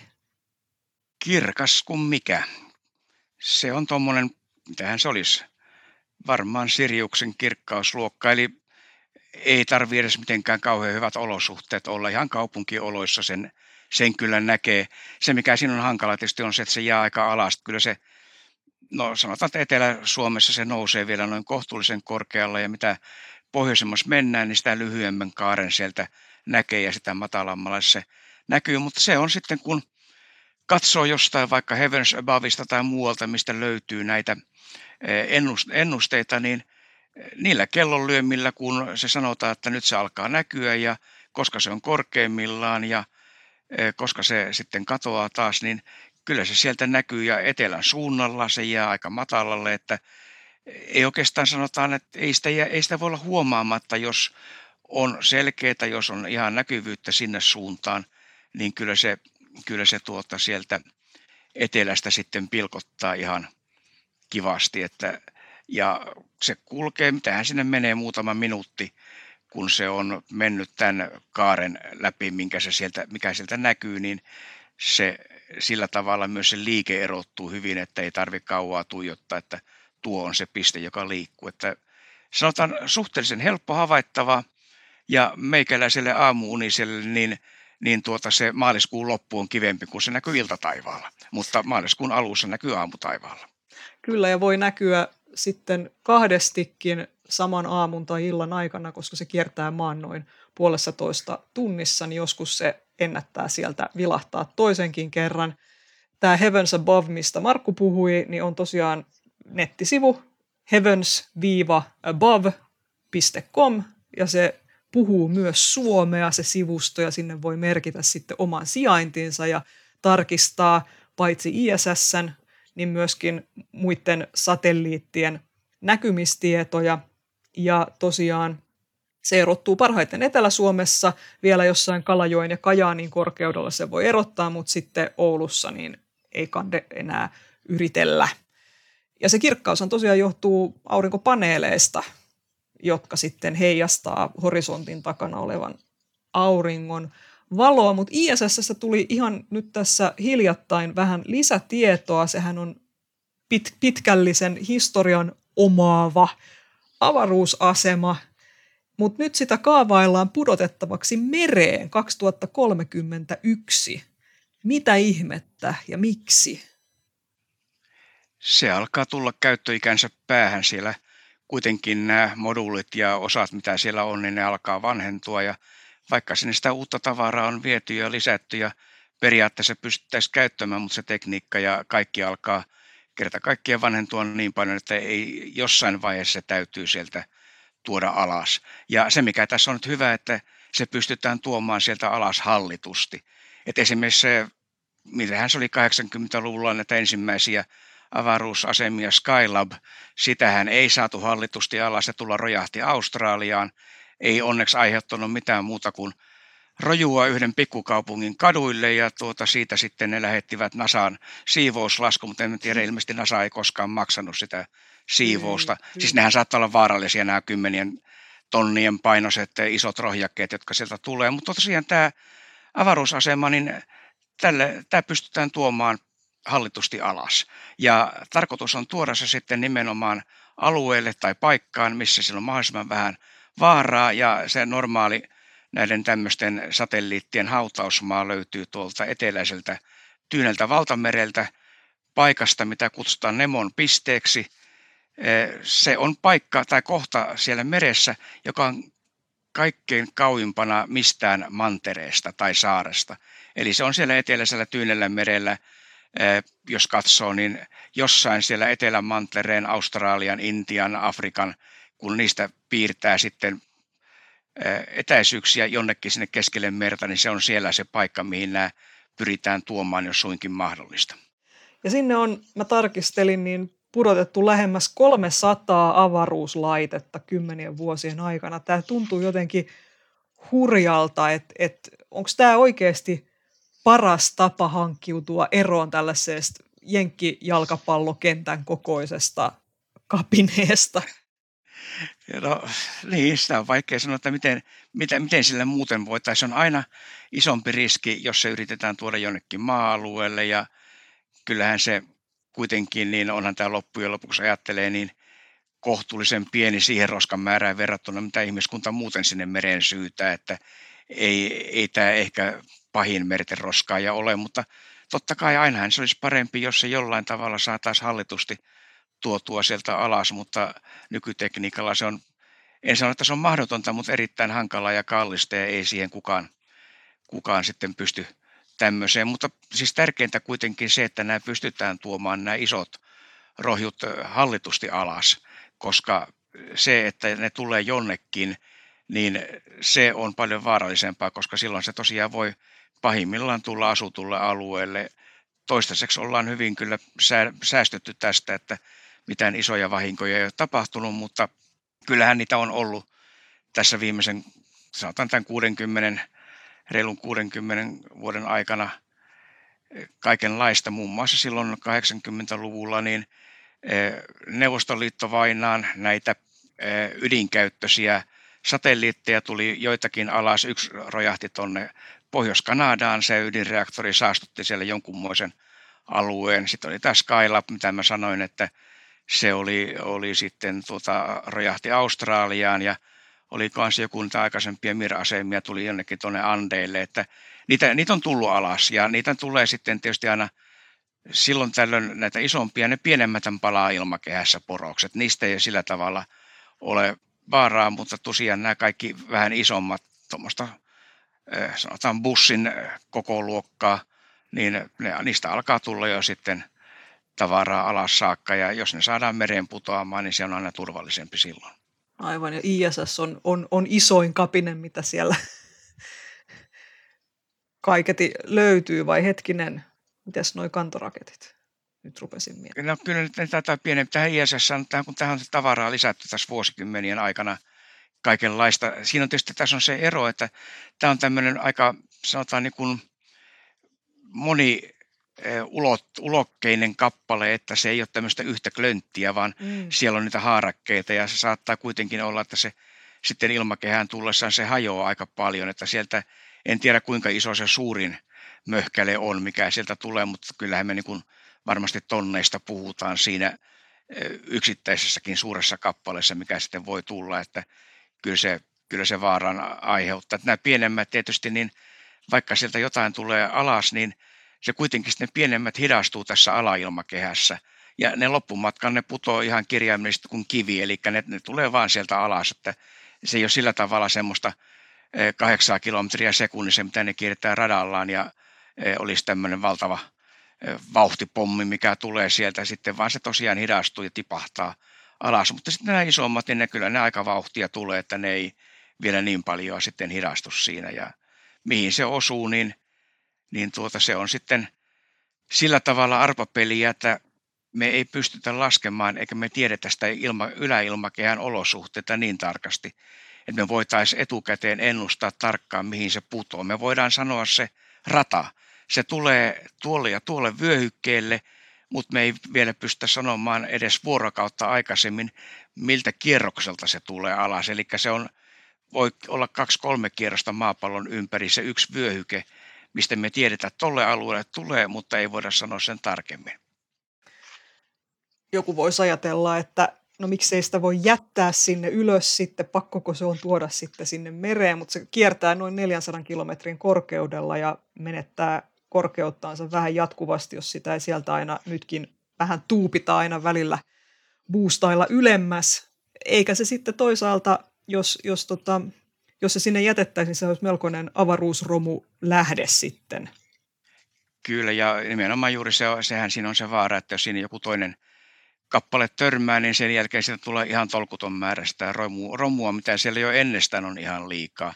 Kirkas kuin mikä. Se on tuommoinen, mitähän se olisi, varmaan Siriuksen kirkkausluokka, eli ei tarvitse edes mitenkään kauhean hyvät olosuhteet olla. Ihan kaupunkioloissa sen, sen kyllä näkee. Se, mikä siinä on hankala tietysti on se, että se jää aika alas. Kyllä se, no sanotaan, että Etelä-Suomessa se nousee vielä noin kohtuullisen korkealla ja mitä pohjoisemmassa mennään, niin sitä lyhyemmän kaaren sieltä näkee ja sitä matalammalla se näkyy. Mutta se on sitten, kun katsoo jostain vaikka Heavens Aboveista tai muualta, mistä löytyy näitä eh, ennusteita, niin – niillä kellonlyömillä, kun se sanotaan, että nyt se alkaa näkyä ja koska se on korkeimmillaan ja e, koska se sitten katoaa taas, niin kyllä se sieltä näkyy ja etelän suunnalla se jää aika matalalle, että ei oikeastaan sanotaan, että ei sitä, ei sitä voi olla huomaamatta, jos on selkeää, jos on ihan näkyvyyttä sinne suuntaan, niin kyllä se, kyllä se tuota sieltä etelästä sitten pilkottaa ihan kivasti, että ja se kulkee, mitähän sinne menee muutama minuutti, kun se on mennyt tämän kaaren läpi, minkä se sieltä, mikä sieltä näkyy, niin se sillä tavalla myös se liike erottuu hyvin, että ei tarvitse kauaa tuijottaa, että tuo on se piste, joka liikkuu. Että sanotaan suhteellisen helppo havaittava ja meikäläiselle aamuuniselle niin, niin tuota se maaliskuun loppu on kivempi, kun se näkyy iltataivaalla, mutta maaliskuun alussa näkyy aamutaivaalla. Kyllä, ja voi näkyä sitten kahdestikin saman aamun tai illan aikana, koska se kiertää maan noin puolessa toista tunnissa, niin joskus se ennättää sieltä vilahtaa toisenkin kerran. Tämä Heavens Above, mistä Markku puhui, niin on tosiaan nettisivu heavens-above.com ja se puhuu myös suomea se sivusto ja sinne voi merkitä sitten oman sijaintinsa ja tarkistaa paitsi ISSn niin myöskin muiden satelliittien näkymistietoja. Ja tosiaan se erottuu parhaiten Etelä-Suomessa, vielä jossain Kalajoen ja Kajaanin korkeudella se voi erottaa, mutta sitten Oulussa niin ei kande enää yritellä. Ja se kirkkaus on tosiaan johtuu aurinkopaneeleista, jotka sitten heijastaa horisontin takana olevan auringon valoa, mutta ISS tuli ihan nyt tässä hiljattain vähän lisätietoa. Sehän on pit, pitkällisen historian omaava avaruusasema, mutta nyt sitä kaavaillaan pudotettavaksi mereen 2031. Mitä ihmettä ja miksi? Se alkaa tulla käyttöikänsä päähän siellä. Kuitenkin nämä moduulit ja osat, mitä siellä on, niin ne alkaa vanhentua ja vaikka sinne sitä uutta tavaraa on viety ja lisätty ja periaatteessa pystyttäisiin käyttämään, mutta se tekniikka ja kaikki alkaa kerta kaikkien vanhentua niin paljon, että ei jossain vaiheessa täytyy sieltä tuoda alas. Ja se, mikä tässä on nyt hyvä, että se pystytään tuomaan sieltä alas hallitusti. Et esimerkiksi se, mitähän se oli 80-luvulla näitä ensimmäisiä avaruusasemia Skylab, sitähän ei saatu hallitusti alas, se tulla rojahti Australiaan ei onneksi aiheuttanut mitään muuta kuin rojua yhden pikkukaupungin kaduille ja tuota, siitä sitten ne lähettivät Nasaan siivouslasku, mutta en tiedä, ilmeisesti Nasa ei koskaan maksanut sitä siivousta. Mm, siis nehän saattaa olla vaarallisia nämä kymmenien tonnien painoiset isot rohjakkeet, jotka sieltä tulee, mutta tosiaan tämä avaruusasema, niin tälle, tämä pystytään tuomaan hallitusti alas. Ja tarkoitus on tuoda se sitten nimenomaan alueelle tai paikkaan, missä sillä on mahdollisimman vähän vaaraa ja se normaali näiden tämmöisten satelliittien hautausmaa löytyy tuolta eteläiseltä Tyyneltä valtamereltä paikasta, mitä kutsutaan Nemon pisteeksi. Se on paikka tai kohta siellä meressä, joka on kaikkein kauimpana mistään mantereesta tai saaresta. Eli se on siellä eteläisellä Tyynellä merellä jos katsoo, niin jossain siellä Etelän mantereen, Australian, Intian, Afrikan, kun niistä piirtää sitten etäisyyksiä jonnekin sinne keskelle merta, niin se on siellä se paikka, mihin nämä pyritään tuomaan, jos suinkin mahdollista. Ja sinne on, mä tarkistelin, niin pudotettu lähemmäs 300 avaruuslaitetta kymmenien vuosien aikana. Tämä tuntuu jotenkin hurjalta, että, että onko tämä oikeasti paras tapa hankkiutua eroon tällaisesta jenkkijalkapallokentän kokoisesta kapineesta? No niin, sitä on vaikea sanoa, että miten, miten, miten sillä muuten voitaisiin. On aina isompi riski, jos se yritetään tuoda jonnekin maa-alueelle ja kyllähän se kuitenkin, niin onhan tämä loppujen lopuksi ajattelee, niin kohtuullisen pieni siihen roskan määrään verrattuna, mitä ihmiskunta muuten sinne mereen syytää, että ei, ei tämä ehkä pahin merten roskaaja ole, mutta totta kai ainahan se olisi parempi, jos se jollain tavalla saataisiin hallitusti tuotua sieltä alas, mutta nykytekniikalla se on, en sano, että se on mahdotonta, mutta erittäin hankalaa ja kallista ja ei siihen kukaan, kukaan sitten pysty tämmöiseen. Mutta siis tärkeintä kuitenkin se, että nämä pystytään tuomaan nämä isot rohjut hallitusti alas, koska se, että ne tulee jonnekin, niin se on paljon vaarallisempaa, koska silloin se tosiaan voi pahimmillaan tulla asutulle alueelle. Toistaiseksi ollaan hyvin kyllä säästetty tästä, että mitään isoja vahinkoja ei ole tapahtunut, mutta kyllähän niitä on ollut tässä viimeisen, sanotaan tämän 60, reilun 60 vuoden aikana kaikenlaista, muun muassa silloin 80-luvulla, niin eh, Neuvostoliitto vainaan näitä eh, ydinkäyttöisiä satelliitteja tuli joitakin alas. Yksi rojahti tuonne Pohjois-Kanadaan, se ydinreaktori saastutti siellä jonkunmoisen alueen. Sitten oli tämä Skylab, mitä mä sanoin, että se oli, oli sitten tuota, rojahti Australiaan ja oli myös joku niitä aikaisempia mirasemia tuli jonnekin tuonne Andeille, että niitä, niitä on tullut alas ja niitä tulee sitten tietysti aina silloin tällöin näitä isompia, ne pienemmät palaa ilmakehässä porokset, niistä ei sillä tavalla ole vaaraa, mutta tosiaan nämä kaikki vähän isommat, tuommoista sanotaan bussin koko luokkaa, niin ne, niistä alkaa tulla jo sitten – tavaraa alas saakka ja jos ne saadaan mereen putoamaan, niin se on aina turvallisempi silloin. Aivan, ja ISS on, on, on isoin kapine, mitä siellä kaiketi löytyy, vai hetkinen, mitäs noi kantoraketit? Nyt rupesin miettimään. No kyllä nyt tätä pienempi. Tähän ISS, kun tähän on tavaraa lisätty tässä vuosikymmenien aikana kaikenlaista. Siinä on tietysti tässä on se ero, että tämä on tämmöinen aika, sanotaan niin kuin moni ulot, ulokkeinen kappale, että se ei ole tämmöistä yhtä klönttiä, vaan mm. siellä on niitä haarakkeita ja se saattaa kuitenkin olla, että se sitten ilmakehään tullessaan se hajoaa aika paljon, että sieltä en tiedä kuinka iso se suurin möhkäle on, mikä sieltä tulee, mutta kyllähän me niin kuin varmasti tonneista puhutaan siinä yksittäisessäkin suuressa kappaleessa, mikä sitten voi tulla, että kyllä se, kyllä se vaaran aiheuttaa. Että nämä pienemmät tietysti, niin vaikka sieltä jotain tulee alas, niin se kuitenkin ne pienemmät hidastuu tässä alailmakehässä. Ja ne loppumatkan ne putoo ihan kirjaimellisesti kuin kivi, eli ne, ne tulee vaan sieltä alas, että se ei ole sillä tavalla semmoista eh, kahdeksaa kilometriä sekunnissa, mitä ne kiertää radallaan ja eh, olisi tämmöinen valtava eh, vauhtipommi, mikä tulee sieltä sitten, vaan se tosiaan hidastuu ja tipahtaa alas. Mutta sitten nämä isommat, niin ne kyllä ne aika vauhtia tulee, että ne ei vielä niin paljon sitten hidastu siinä. Ja mihin se osuu, niin niin tuota, se on sitten sillä tavalla arpapeliä, että me ei pystytä laskemaan eikä me tiedetä sitä ilma, yläilmakehän olosuhteita niin tarkasti, että me voitaisiin etukäteen ennustaa tarkkaan, mihin se putoo. Me voidaan sanoa se rata. Se tulee tuolle ja tuolle vyöhykkeelle, mutta me ei vielä pystytä sanomaan edes vuorokautta aikaisemmin, miltä kierrokselta se tulee alas. Eli se on, voi olla kaksi-kolme kierrosta maapallon ympäri se yksi vyöhyke – mistä me tiedetään, että tolle alueelle tulee, mutta ei voida sanoa sen tarkemmin. Joku voisi ajatella, että no miksei sitä voi jättää sinne ylös sitten, pakkoko se on tuoda sitten sinne mereen, mutta se kiertää noin 400 kilometrin korkeudella ja menettää korkeuttaansa vähän jatkuvasti, jos sitä ei sieltä aina nytkin vähän tuupita aina välillä boostailla ylemmäs. Eikä se sitten toisaalta, jos, jos tota, jos se sinne jätettäisiin, se olisi melkoinen avaruusromu lähde sitten. Kyllä, ja nimenomaan juuri se, sehän siinä on se vaara, että jos siinä joku toinen kappale törmää, niin sen jälkeen siitä tulee ihan tolkuton määrä sitä romua, romua, mitä siellä jo ennestään on ihan liikaa.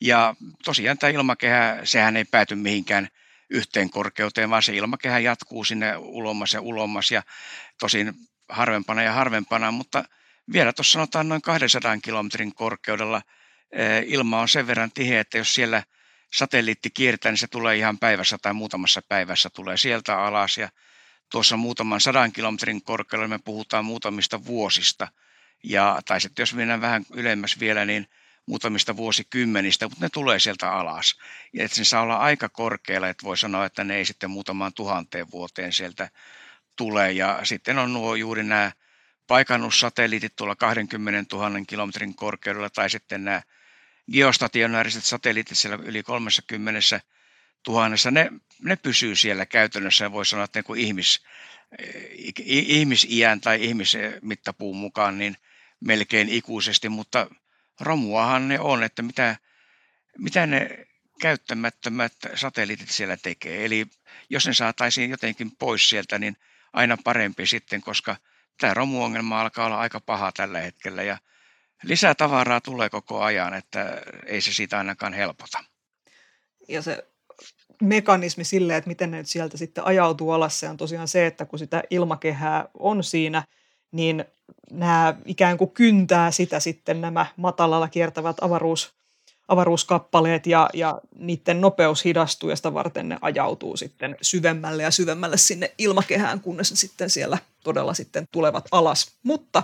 Ja tosiaan tämä ilmakehä, sehän ei pääty mihinkään yhteen korkeuteen, vaan se ilmakehä jatkuu sinne ulommas ja ulommas ja tosin harvempana ja harvempana, mutta vielä tuossa sanotaan noin 200 kilometrin korkeudella ilma on sen verran tiheä, että jos siellä satelliitti kiertää, niin se tulee ihan päivässä tai muutamassa päivässä tulee sieltä alas ja tuossa muutaman sadan kilometrin korkeudella me puhutaan muutamista vuosista. Ja, tai sitten jos mennään vähän ylemmäs vielä, niin muutamista vuosikymmenistä, mutta ne tulee sieltä alas. Ja että se saa olla aika korkealla, että voi sanoa, että ne ei sitten muutamaan tuhanteen vuoteen sieltä tule. Ja sitten on nuo juuri nämä paikannussatelliitit tuolla 20 000 kilometrin korkeudella tai sitten nämä geostationaariset satelliitit siellä yli 30 tuhannessa, ne, ne pysyy siellä käytännössä ja voi sanoa, että niin kuin ihmis, ihmisiän tai ihmismittapuun mukaan niin melkein ikuisesti, mutta romuahan ne on, että mitä, mitä ne käyttämättömät satelliitit siellä tekee. Eli jos ne saataisiin jotenkin pois sieltä, niin aina parempi sitten, koska tämä romuongelma alkaa olla aika paha tällä hetkellä ja lisää tavaraa tulee koko ajan, että ei se siitä ainakaan helpota. Ja se mekanismi sille, että miten ne nyt sieltä sitten ajautuu alas, se on tosiaan se, että kun sitä ilmakehää on siinä, niin nämä ikään kuin kyntää sitä sitten nämä matalalla kiertävät avaruus, avaruuskappaleet ja, ja niiden nopeus hidastuu ja sitä varten ne ajautuu sitten syvemmälle ja syvemmälle sinne ilmakehään, kunnes ne sitten siellä todella sitten tulevat alas. Mutta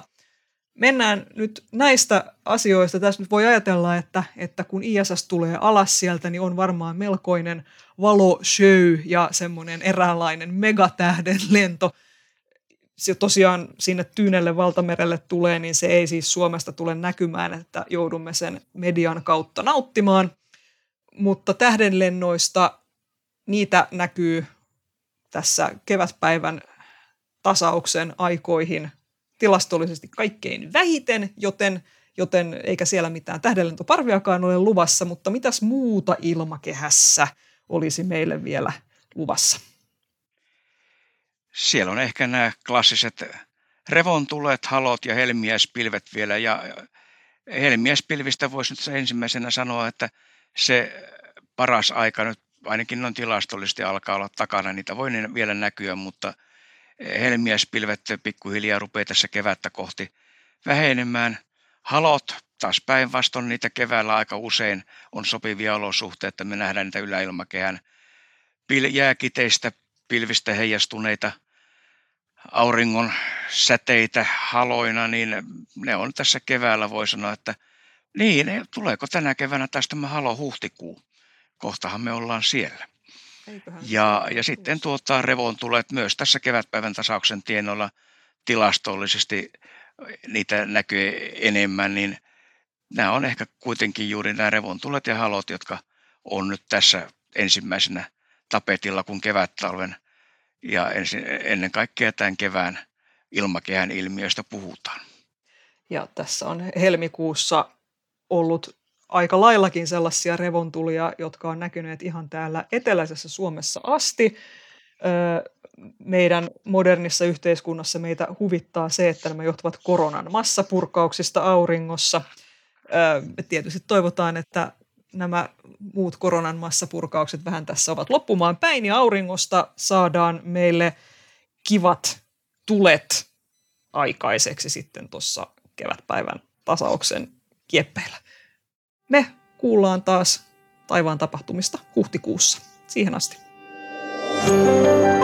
mennään nyt näistä asioista. Tässä nyt voi ajatella, että, että kun ISS tulee alas sieltä, niin on varmaan melkoinen valoshow ja semmoinen eräänlainen megatähden lento. Se tosiaan sinne Tyynelle valtamerelle tulee, niin se ei siis Suomesta tule näkymään, että joudumme sen median kautta nauttimaan. Mutta tähdenlennoista niitä näkyy tässä kevätpäivän tasauksen aikoihin tilastollisesti kaikkein vähiten, joten, joten eikä siellä mitään tähdenlentoparviakaan ole luvassa, mutta mitäs muuta ilmakehässä olisi meille vielä luvassa? Siellä on ehkä nämä klassiset revontulet, halot ja helmiäispilvet vielä. Ja helmiäispilvistä voisi nyt ensimmäisenä sanoa, että se paras aika nyt ainakin noin tilastollisesti alkaa olla takana. Niitä voi vielä näkyä, mutta – helmiäspilvet pikkuhiljaa rupeaa tässä kevättä kohti vähenemään. Halot taas päinvastoin niitä keväällä aika usein on sopivia olosuhteita, että me nähdään niitä yläilmakehän jääkiteistä pilvistä heijastuneita auringon säteitä haloina, niin ne on tässä keväällä, voi sanoa, että niin, tuleeko tänä keväänä tästä tämä halo huhtikuu? Kohtahan me ollaan siellä. Ja, ja sitten tuota, revontulet myös tässä kevätpäivän tasauksen tienoilla tilastollisesti niitä näkyy enemmän, niin nämä on ehkä kuitenkin juuri nämä revontulet ja halot, jotka on nyt tässä ensimmäisenä tapetilla, kun kevät-talven ja ensin, ennen kaikkea tämän kevään ilmakehän ilmiöistä puhutaan. Ja tässä on helmikuussa ollut aika laillakin sellaisia revontulia, jotka on näkyneet ihan täällä eteläisessä Suomessa asti. Meidän modernissa yhteiskunnassa meitä huvittaa se, että nämä johtuvat koronan massapurkauksista auringossa. Tietysti toivotaan, että nämä muut koronan massapurkaukset vähän tässä ovat loppumaan päin ja auringosta saadaan meille kivat tulet aikaiseksi sitten tuossa kevätpäivän tasauksen kieppeillä. Me kuullaan taas taivaan tapahtumista huhtikuussa. Siihen asti. thank you